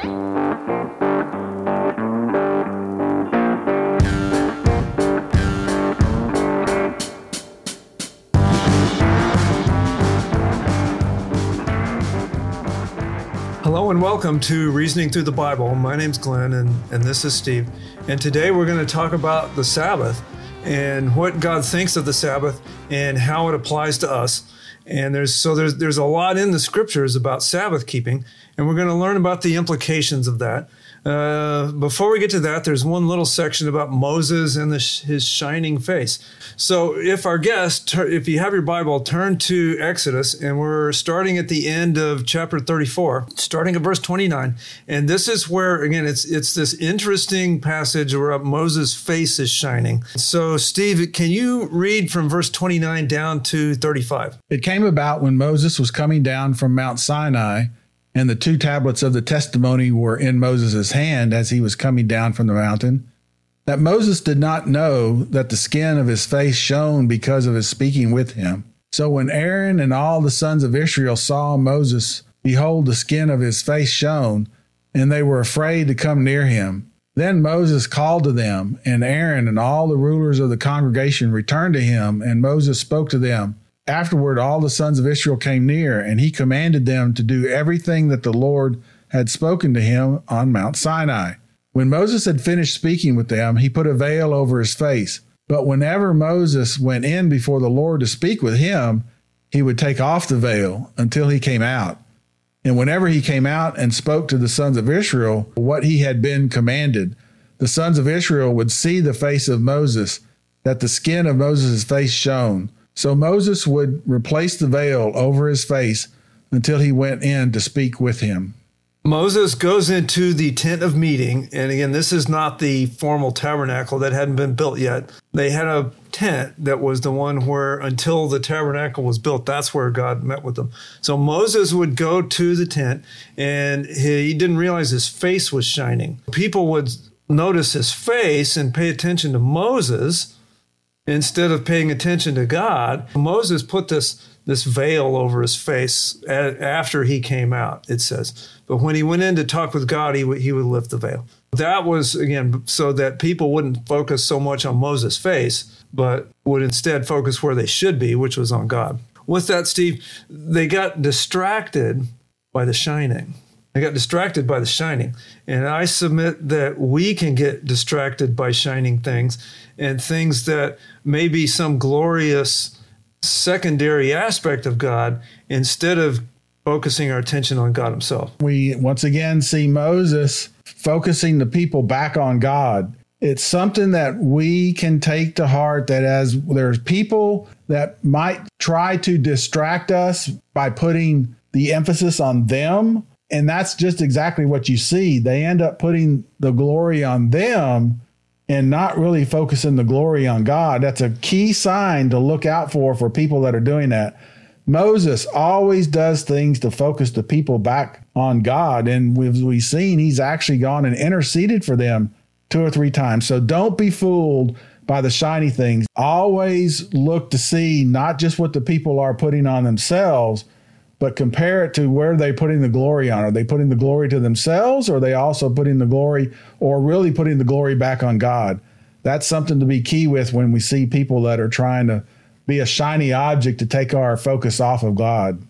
Hello and welcome to Reasoning Through the Bible. My name's Glenn and, and this is Steve. And today we're going to talk about the Sabbath and what God thinks of the Sabbath and how it applies to us. And there's so there's there's a lot in the scriptures about Sabbath keeping, and we're going to learn about the implications of that. Uh, before we get to that, there's one little section about Moses and the, his shining face. So, if our guest, if you have your Bible, turn to Exodus, and we're starting at the end of chapter 34, starting at verse 29. And this is where, again, it's it's this interesting passage where Moses' face is shining. So, Steve, can you read from verse 29 down to 35? It came about when Moses was coming down from Mount Sinai and the two tablets of the testimony were in Moses' hand as he was coming down from the mountain, that Moses did not know that the skin of his face shone because of his speaking with him. So when Aaron and all the sons of Israel saw Moses, behold, the skin of his face shone, and they were afraid to come near him. Then Moses called to them, and Aaron and all the rulers of the congregation returned to him, and Moses spoke to them. Afterward, all the sons of Israel came near, and he commanded them to do everything that the Lord had spoken to him on Mount Sinai. When Moses had finished speaking with them, he put a veil over his face. But whenever Moses went in before the Lord to speak with him, he would take off the veil until he came out. And whenever he came out and spoke to the sons of Israel what he had been commanded, the sons of Israel would see the face of Moses, that the skin of Moses' face shone. So Moses would replace the veil over his face until he went in to speak with him. Moses goes into the tent of meeting. And again, this is not the formal tabernacle that hadn't been built yet. They had a tent that was the one where, until the tabernacle was built, that's where God met with them. So Moses would go to the tent and he didn't realize his face was shining. People would notice his face and pay attention to Moses instead of paying attention to God, Moses put this this veil over his face after he came out, it says. But when he went in to talk with God, he he would lift the veil. That was, again, so that people wouldn't focus so much on Moses' face, but would instead focus where they should be, which was on God. With that, Steve, they got distracted by the shining. They got distracted by the shining. And I submit that we can get distracted by shining things and things that may be some glorious secondary aspect of God instead of focusing our attention on God Himself. We once again see Moses focusing the people back on God. It's something that we can take to heart that as there's people that might try to distract us by putting the emphasis on them and that's just exactly what you see. They end up putting the glory on them and not really focusing the glory on God. That's a key sign to look out for for people that are doing that. Moses always does things to focus the people back on God. And we've, we've seen he's actually gone and interceded for them two or three times. So don't be fooled by the shiny things. Always look to see not just what the people are putting on themselves, but compare it to where they putting the glory on. Are they putting the glory to themselves or are they also putting the glory or really putting the glory back on God? That's something to be key with when we see people that are trying to be a shiny object to take our focus off of God.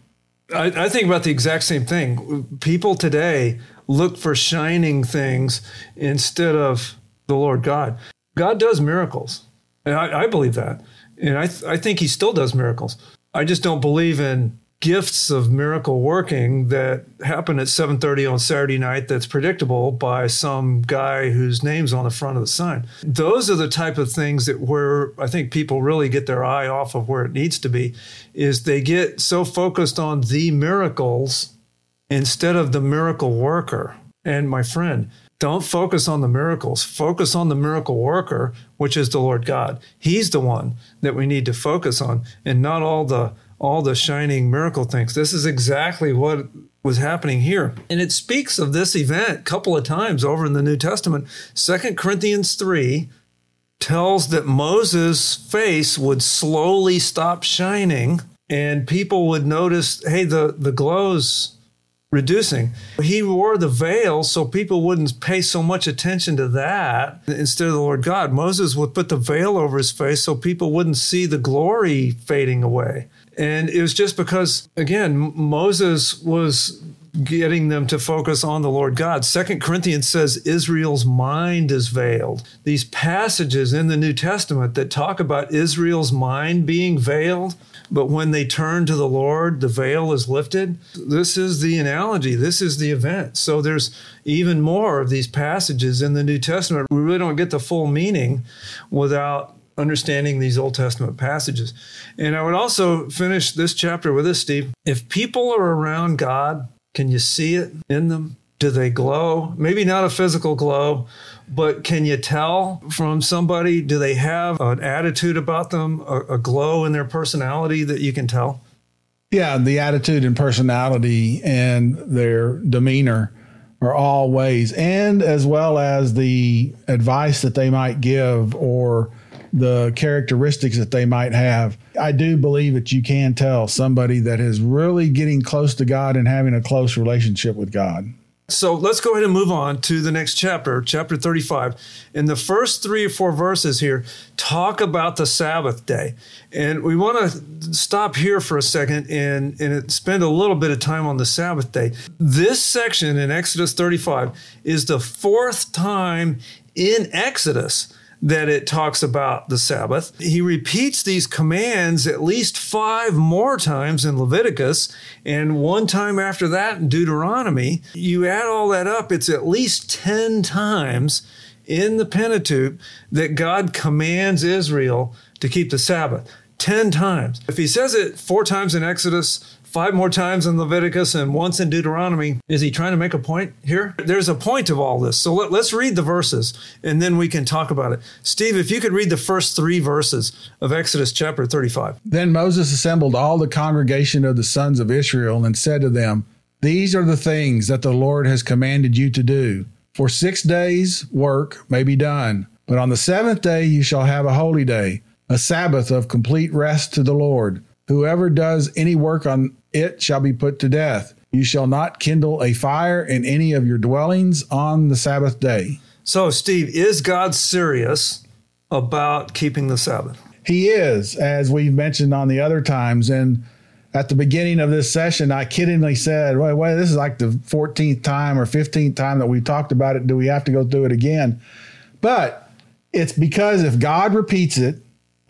I, I think about the exact same thing. People today look for shining things instead of the Lord God. God does miracles. And I, I believe that. And I, th- I think he still does miracles. I just don't believe in gifts of miracle working that happen at 7:30 on Saturday night that's predictable by some guy whose name's on the front of the sign. Those are the type of things that where I think people really get their eye off of where it needs to be is they get so focused on the miracles instead of the miracle worker. And my friend, don't focus on the miracles. Focus on the miracle worker, which is the Lord God. He's the one that we need to focus on and not all the all the shining miracle things. This is exactly what was happening here. And it speaks of this event a couple of times over in the New Testament. Second Corinthians 3 tells that Moses' face would slowly stop shining and people would notice, hey, the, the glow's reducing. He wore the veil so people wouldn't pay so much attention to that instead of the Lord God. Moses would put the veil over his face so people wouldn't see the glory fading away. And it was just because, again, Moses was getting them to focus on the Lord God. Second Corinthians says Israel's mind is veiled. These passages in the New Testament that talk about Israel's mind being veiled, but when they turn to the Lord, the veil is lifted. This is the analogy. This is the event. So there's even more of these passages in the New Testament. We really don't get the full meaning without understanding these Old Testament passages. And I would also finish this chapter with this, Steve. If people are around God, can you see it in them? Do they glow? Maybe not a physical glow, but can you tell from somebody? Do they have an attitude about them, a, a glow in their personality that you can tell? Yeah, the attitude and personality and their demeanor are all ways, and as well as the advice that they might give or the characteristics that they might have. I do believe that you can tell somebody that is really getting close to God and having a close relationship with God. So let's go ahead and move on to the next chapter, chapter 35. In the first three or four verses here, talk about the Sabbath day. And we want to stop here for a second and, and spend a little bit of time on the Sabbath day. This section in Exodus 35 is the fourth time in Exodus that it talks about the Sabbath. He repeats these commands at least five more times in Leviticus and one time after that in Deuteronomy. You add all that up, it's at least 10 times in the Pentateuch that God commands Israel to keep the Sabbath. 10 times. If he says it four times in Exodus, five more times in Leviticus and once in Deuteronomy. Is he trying to make a point here? There's a point of all this. So let, us read the verses and then we can talk about it. Steve, if you could read the first three verses of Exodus chapter 35. Then Moses assembled all the congregation of the sons of Israel and said to them, These are the things that the Lord has commanded you to do. For six days' work may be done, but on the seventh day you shall have a holy day, a Sabbath of complete rest to the Lord. Whoever does any work on it shall be put to death. You shall not kindle a fire in any of your dwellings on the Sabbath day. So, Steve, is God serious about keeping the Sabbath? He is, as we've mentioned on the other times. And at the beginning of this session, I kiddingly said, well, well, this is like the 14th time or 15th time that we talked about it. Do we have to go through it again? But it's because if God repeats it,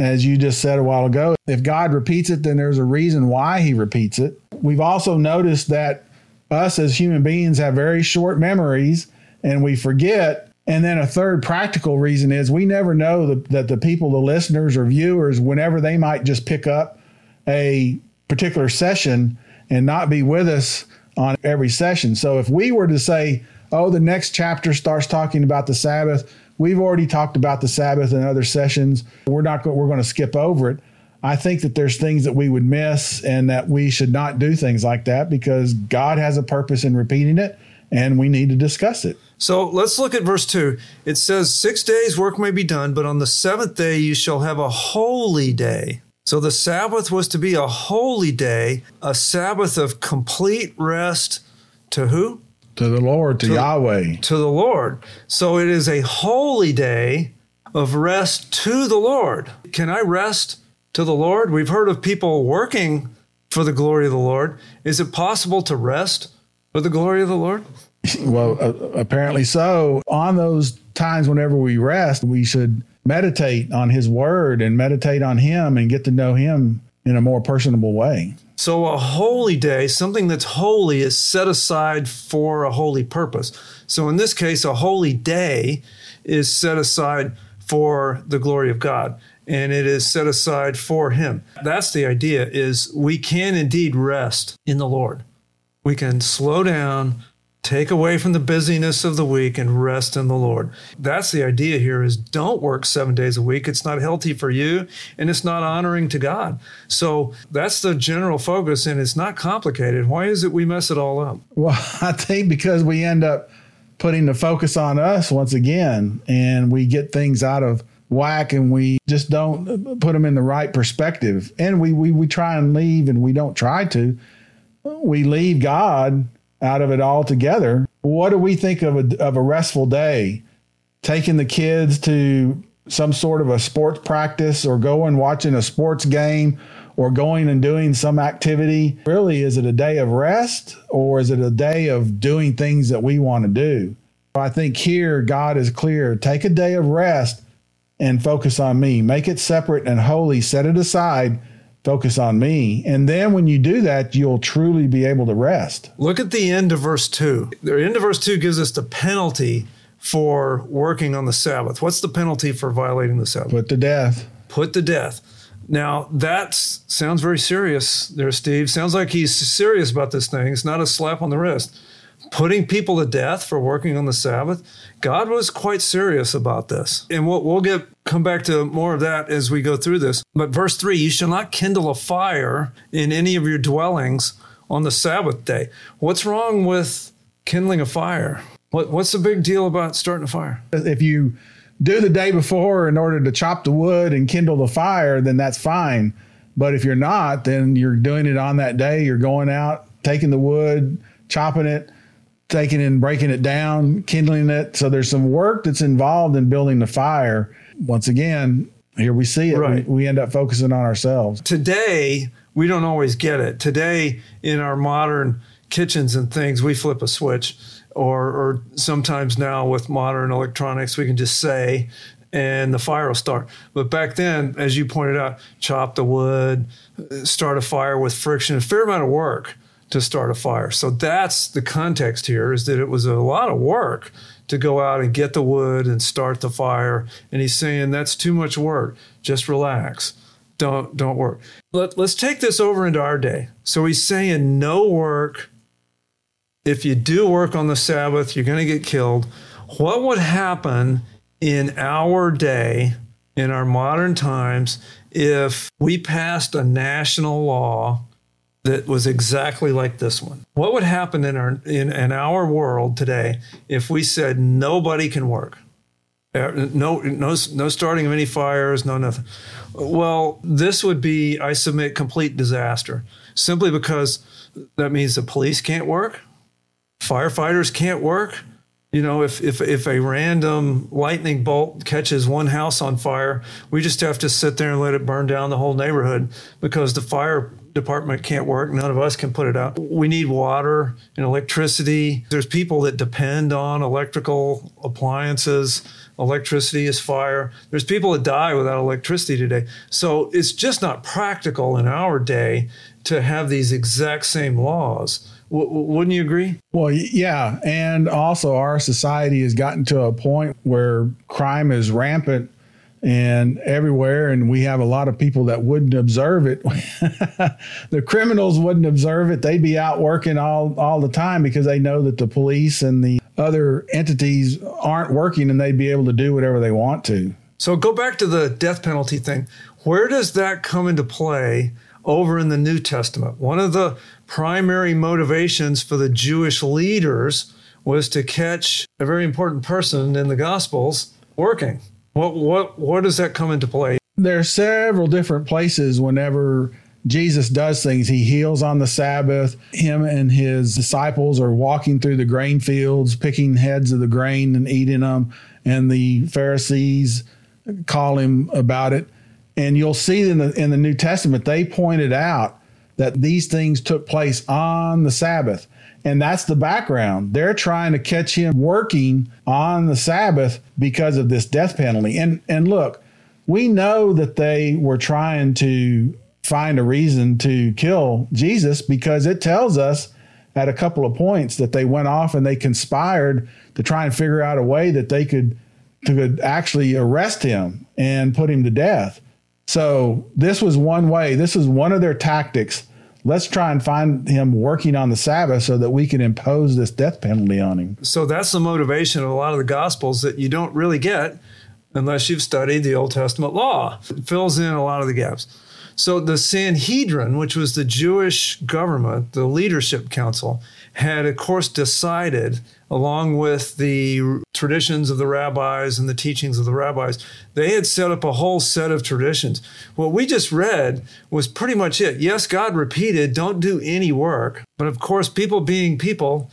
as you just said a while ago. If God repeats it, then there's a reason why he repeats it. We've also noticed that us as human beings have very short memories and we forget. And then a third practical reason is we never know the, that the people, the listeners or viewers, whenever they might just pick up a particular session and not be with us on every session. So if we were to say, oh, the next chapter starts talking about the Sabbath, We've already talked about the Sabbath in other sessions. We're not we're going to skip over it. I think that there's things that we would miss and that we should not do things like that because God has a purpose in repeating it and we need to discuss it. So let's look at verse 2. It says, Six days work may be done, but on the seventh day you shall have a holy day. So the Sabbath was to be a holy day, a Sabbath of complete rest to who? To the Lord, to, to Yahweh. To the Lord. So it is a holy day of rest to the Lord. Can I rest to the Lord? We've heard of people working for the glory of the Lord. Is it possible to rest for the glory of the Lord? well, uh, apparently so. On those times whenever we rest, we should meditate on His Word and meditate on Him and get to know Him in a more personable way. So, a holy day, something that's holy, is set aside for a holy purpose. So, in this case, a holy day is set aside for the glory of God and it is set aside for him. That's the idea is we can indeed rest in the Lord. We can slow down, Take away from the busyness of the week and rest in the Lord. That's the idea here is don't work 7 days a week. It's not healthy for you and it's not honoring to God. So that's the general focus and it's not complicated. Why is it we mess it all up? Well, I think because we end up putting the focus on us once again and we get things out of whack and we just don't put them in the right perspective. And we we we try and leave and we don't try to. We leave God out of it altogether. What do we think of a, of a restful day? Taking the kids to some sort of a sports practice or going watching a sports game or going and doing some activity. Really, is it a day of rest or is it a day of doing things that we want to do? I think here God is clear. Take a day of rest and focus on me. Make it separate and holy. Set it aside. Focus on me. And then when you do that, you'll truly be able to rest. Look at the end of verse 2. The end of verse 2 gives us the penalty for working on the Sabbath. What's the penalty for violating the Sabbath? Put to death. Put to death. Now, that sounds very serious there, Steve. Sounds like he's serious about this thing. It's not a slap on the wrist putting people to death for working on the Sabbath. God was quite serious about this. And we'll, we'll get come back to more of that as we go through this. But verse 3, you shall not kindle a fire in any of your dwellings on the Sabbath day. What's wrong with kindling a fire? What, what's the big deal about starting a fire? If you do the day before in order to chop the wood and kindle the fire, then that's fine. But if you're not, then you're doing it on that day. You're going out, taking the wood, chopping it, taking and breaking it down, kindling it. So there's some work that's involved in building the fire. Once again, here we see it. Right. We, we end up focusing on ourselves. Today, we don't always get it. Today, in our modern kitchens and things, we flip a switch. Or, or sometimes now with modern electronics, we can just say, and the fire will start. But back then, as you pointed out, chop the wood, start a fire with friction, a fair amount of work to start a fire. So that's the context here is that it was a lot of work to go out and get the wood and start the fire. And he's saying that's too much work. Just relax. Don't don't work. Let, let's take this over into our day. So he's saying no work. If you do work on the Sabbath, you're going to get killed. What would happen in our day, in our modern times, if we passed a national law that was exactly like this one. What would happen in our in, in our world today if we said nobody can work? Uh, no, no, no starting of any fires, no nothing. Well, this would be, I submit, complete disaster. Simply because that means the police can't work, firefighters can't work. You know, if if if a random lightning bolt catches one house on fire, we just have to sit there and let it burn down the whole neighborhood because the fire department can't work. None of us can put it out. We need water and electricity. There's people that depend on electrical appliances. Electricity is fire. There's people that die without electricity today. So it's just not practical in our day to have these exact same laws. W- wouldn't you agree? Well, yeah. And also, our society has gotten to a point where crime is rampant and everywhere and we have a lot of people that wouldn't observe it. The criminals wouldn't observe it. They'd be out working all all the time because they know that the police and the other entities aren't working and they'd be able to do whatever they want to. So go back to the death penalty thing. Where does that come into play over in the new testament? One of the primary motivations for the jewish leaders was to catch a very important person in the gospels working what what what does that come into play? There are several different places whenever Jesus does things. He heals on the Sabbath. Him and his disciples are walking through the grain fields, picking heads of the grain and eating them. And the Pharisees call him about it. And you'll see in the in the New Testament they pointed out that these things took place on the Sabbath. And that's the background. They're trying to catch him working on the Sabbath because of this death penalty. And and look, we know that they were trying to find a reason to kill Jesus because it tells us at a couple of points that they went off and they conspired to try and figure out a way that they could to could actually arrest him and put him to death. So this was one way. This is one of their tactics let's try and find him working on the Sabbath so that we can impose this death penalty on him. So that's the motivation of a lot of the Gospels that you don't really get unless you've studied the Old Testament law. It fills in a lot of the gaps. So the Sanhedrin, which was the Jewish government, the leadership council, had, of course, decided, along with the traditions of the rabbis and the teachings of the rabbis, they had set up a whole set of traditions. What we just read was pretty much it. Yes, God repeated, don't do any work. But of course, people being people,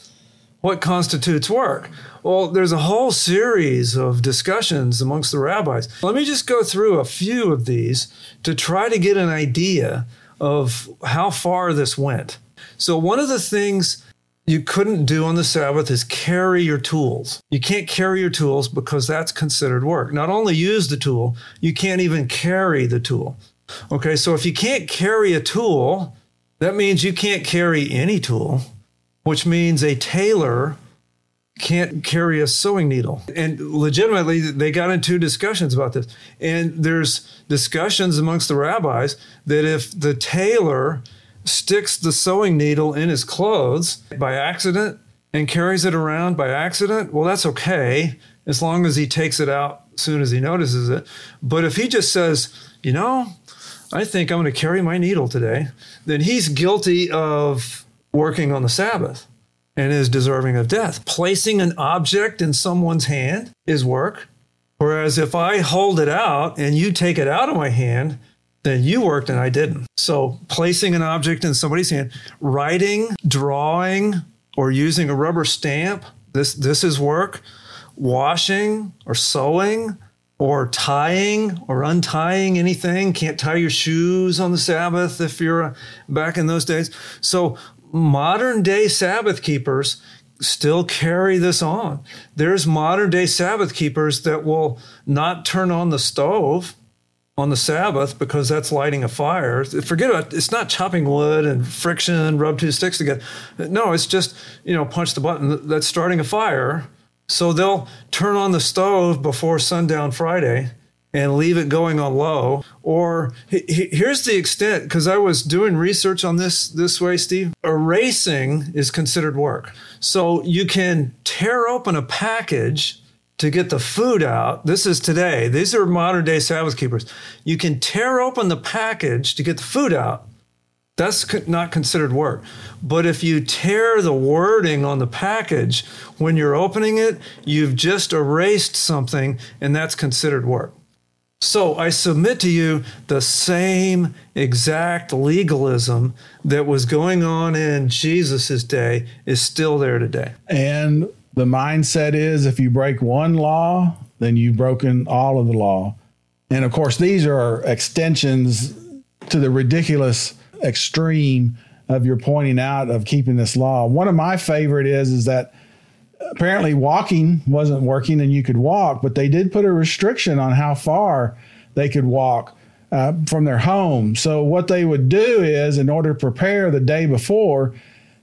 what constitutes work? Well, there's a whole series of discussions amongst the rabbis. Let me just go through a few of these to try to get an idea of how far this went. So, one of the things you couldn't do on the Sabbath is carry your tools. You can't carry your tools because that's considered work. Not only use the tool, you can't even carry the tool. Okay, so if you can't carry a tool, that means you can't carry any tool, which means a tailor can't carry a sewing needle. And legitimately, they got into discussions about this. And there's discussions amongst the rabbis that if the tailor sticks the sewing needle in his clothes by accident and carries it around by accident, well, that's okay as long as he takes it out as soon as he notices it. But if he just says, you know, I think I'm going to carry my needle today, then he's guilty of working on the Sabbath and is deserving of death. Placing an object in someone's hand is work. Whereas if I hold it out and you take it out of my hand, then you worked and I didn't. So placing an object in somebody's hand, writing, drawing, or using a rubber stamp, this this is work. Washing or sewing or tying or untying anything. Can't tie your shoes on the Sabbath if you're back in those days. So modern day Sabbath keepers still carry this on. There's modern day Sabbath keepers that will not turn on the stove on the Sabbath because that's lighting a fire. Forget about it's not chopping wood and friction, rub two sticks together. No, it's just you know punch the button. That's starting a fire. So they'll turn on the stove before sundown Friday and leave it going on low. Or here's the extent because I was doing research on this this way, Steve. Erasing is considered work. So you can tear open a package to get the food out. This is today. These are modern day Sabbath keepers. You can tear open the package to get the food out. That's not considered work. But if you tear the wording on the package when you're opening it, you've just erased something, and that's considered work. So I submit to you the same exact legalism that was going on in Jesus' day is still there today. And the mindset is if you break one law, then you've broken all of the law. And of course, these are extensions to the ridiculous extreme of your pointing out of keeping this law. One of my favorite is is that apparently walking wasn't working and you could walk, but they did put a restriction on how far they could walk uh, from their home. So what they would do is, in order to prepare the day before,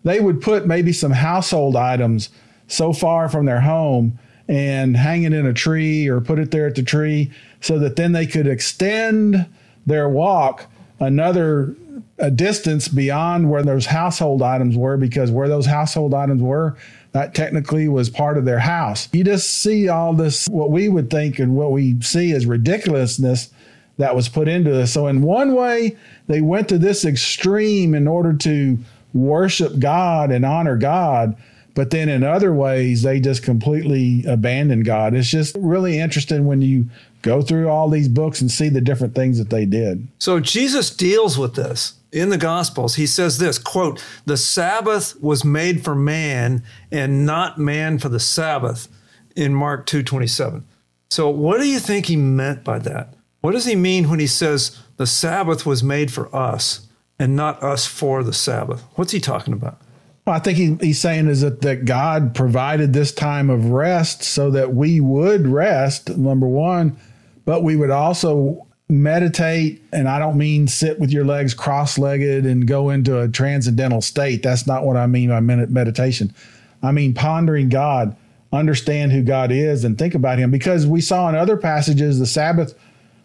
they would put maybe some household items so far from their home and hang it in a tree or put it there at the tree so that then they could extend their walk another a distance beyond where those household items were because where those household items were that technically was part of their house. You just see all this what we would think and what we see as ridiculousness that was put into this. So in one way they went to this extreme in order to worship god and honor god but then in other ways, they just completely abandon God. It's just really interesting when you go through all these books and see the different things that they did. So Jesus deals with this in the gospels. He says this quote the sabbath was made for man and not man for the sabbath in mark 2.27 so what do you think he meant by that? What does he mean when he says the sabbath was made for us and not us for the sabbath what's he talking about well, I think he, he's saying is that, that God provided this time of rest so that we would rest, number one, but we would also meditate. And I don't mean sit with your legs cross legged and go into a transcendental state. That's not what I mean by meditation. I mean pondering God, understand who God is, and think about Him. Because we saw in other passages the Sabbath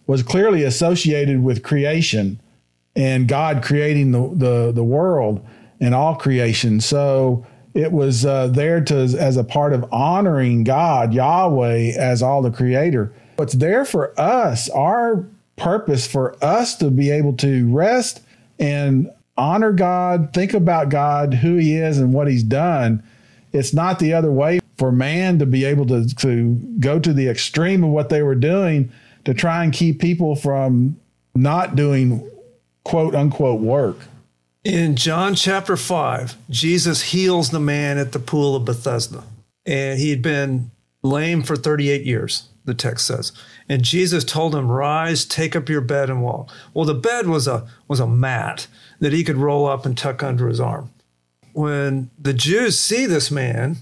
was clearly associated with creation and God creating the, the, the world and all creation. So it was uh, there to as a part of honoring God, Yahweh, as all the creator. It's there for us, our purpose for us to be able to rest and honor God, think about God, who He is, and what He's done. It's not the other way for man to be able to, to go to the extreme of what they were doing to try and keep people from not doing quote unquote work. In John chapter 5, Jesus heals the man at the pool of Bethesda. And he had been lame for 38 years, the text says. And Jesus told him, Rise, take up your bed and walk. Well, the bed was a, was a mat that he could roll up and tuck under his arm. When the Jews see this man,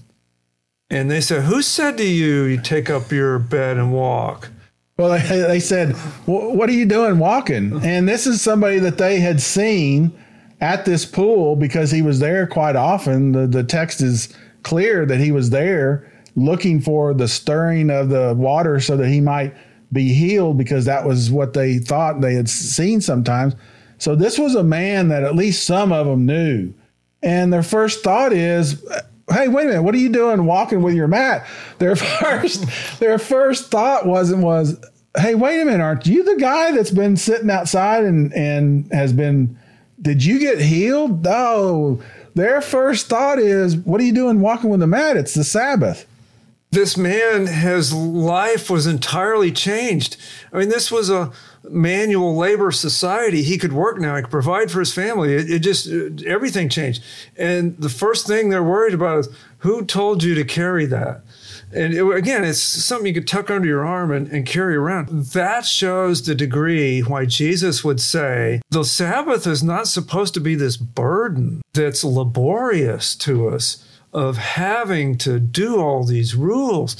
and they said, Who said to you, you take up your bed and walk? Well, they, they said, What are you doing walking? And this is somebody that they had seen at this pool because he was there quite often. The, the text is clear that he was there looking for the stirring of the water so that he might be healed because that was what they thought they had seen sometimes. So this was a man that at least some of them knew. And their first thought is, hey, wait a minute, what are you doing walking with your mat? Their first their first thought wasn't was, hey, wait a minute, aren't you the guy that's been sitting outside and and has been did you get healed? No. Their first thought is, what are you doing walking with the mat? It's the Sabbath this man, his life was entirely changed. I mean, this was a manual labor society. He could work now, he could provide for his family. It, it just, everything changed. And the first thing they're worried about is who told you to carry that? And it, again, it's something you could tuck under your arm and, and carry around. That shows the degree why Jesus would say the Sabbath is not supposed to be this burden that's laborious to us of having to do all these rules.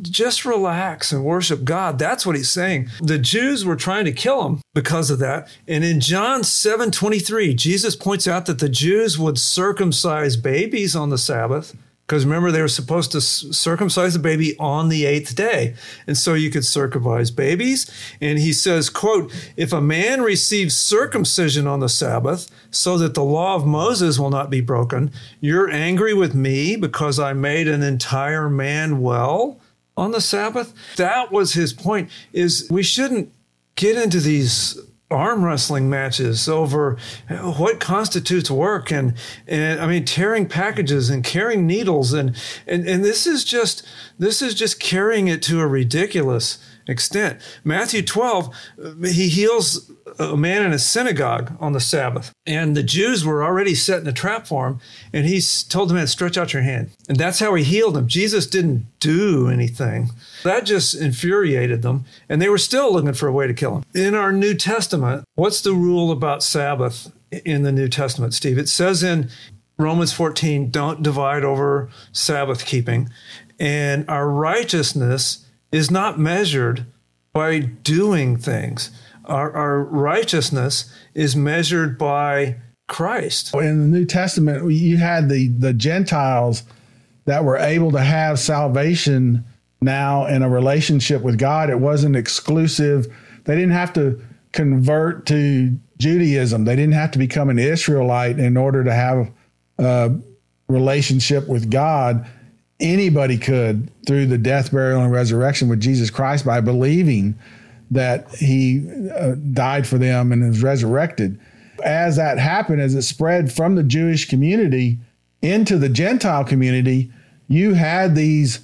Just relax and worship God. That's what he's saying. The Jews were trying to kill him because of that. And in John 7 23, Jesus points out that the Jews would circumcise babies on the Sabbath because remember, they were supposed to circumcise the baby on the eighth day. And so you could circumcise babies. And he says, quote, if a man receives circumcision on the Sabbath so that the law of Moses will not be broken, you're angry with me because I made an entire man well on the Sabbath? That was his point is we shouldn't get into these arm wrestling matches over what constitutes work and and I mean tearing packages and carrying needles and and and this is just this is just carrying it to a ridiculous extent. Matthew 12 he heals a man in a synagogue on the Sabbath. And the Jews were already setting a trap for him. And he told the man, stretch out your hand. And that's how he healed him. Jesus didn't do anything. That just infuriated them. And they were still looking for a way to kill him. In our New Testament, what's the rule about Sabbath in the New Testament, Steve? It says in Romans 14, don't divide over Sabbath keeping. And our righteousness is not measured by doing things our, our righteousness is measured by Christ. In the New Testament, you had the, the Gentiles that were able to have salvation now in a relationship with God. It wasn't exclusive. They didn't have to convert to Judaism. They didn't have to become an Israelite in order to have a relationship with God. Anybody could through the death, burial, and resurrection with Jesus Christ by believing that he uh, died for them and was resurrected. As that happened, as it spread from the Jewish community into the Gentile community, you had these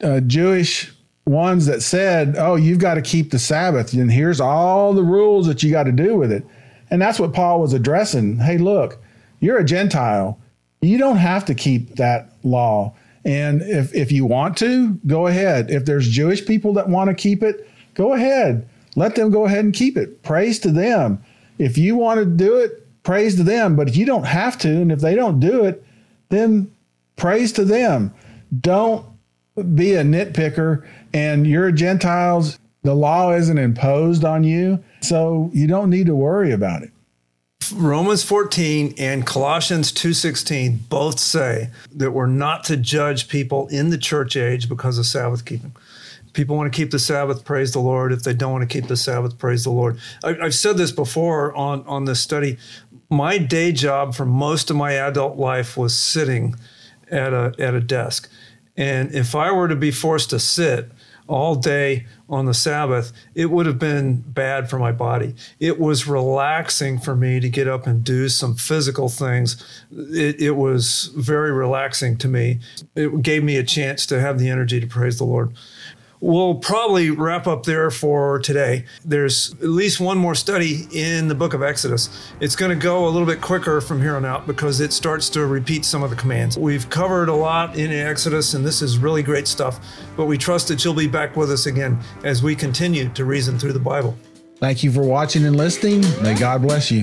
uh, Jewish ones that said, Oh, you've got to keep the Sabbath, and here's all the rules that you got to do with it. And that's what Paul was addressing. Hey, look, you're a Gentile. You don't have to keep that law. And if, if you want to, go ahead. If there's Jewish people that want to keep it, go ahead. Let them go ahead and keep it. Praise to them. If you want to do it, praise to them. But if you don't have to, and if they don't do it, then praise to them. Don't be a nitpicker and you're Gentiles. The law isn't imposed on you. So you don't need to worry about it. Romans 14 and Colossians 2:16 both say that we're not to judge people in the church age because of Sabbath keeping people want to keep the Sabbath, praise the Lord. If they don't want to keep the Sabbath, praise the Lord. I, have said this before on, on this study. My day job for most of my adult life was sitting at a, at a desk. And if I were to be forced to sit, all day on the Sabbath, it would have been bad for my body. It was relaxing for me to get up and do some physical things. It, it was very relaxing to me. It gave me a chance to have the energy to praise the Lord. We'll probably wrap up there for today. There's at least one more study in the book of Exodus. It's going to go a little bit quicker from here on out because it starts to repeat some of the commands. We've covered a lot in Exodus, and this is really great stuff. But we trust that you'll be back with us again as we continue to reason through the Bible. Thank you for watching and listening. May God bless you.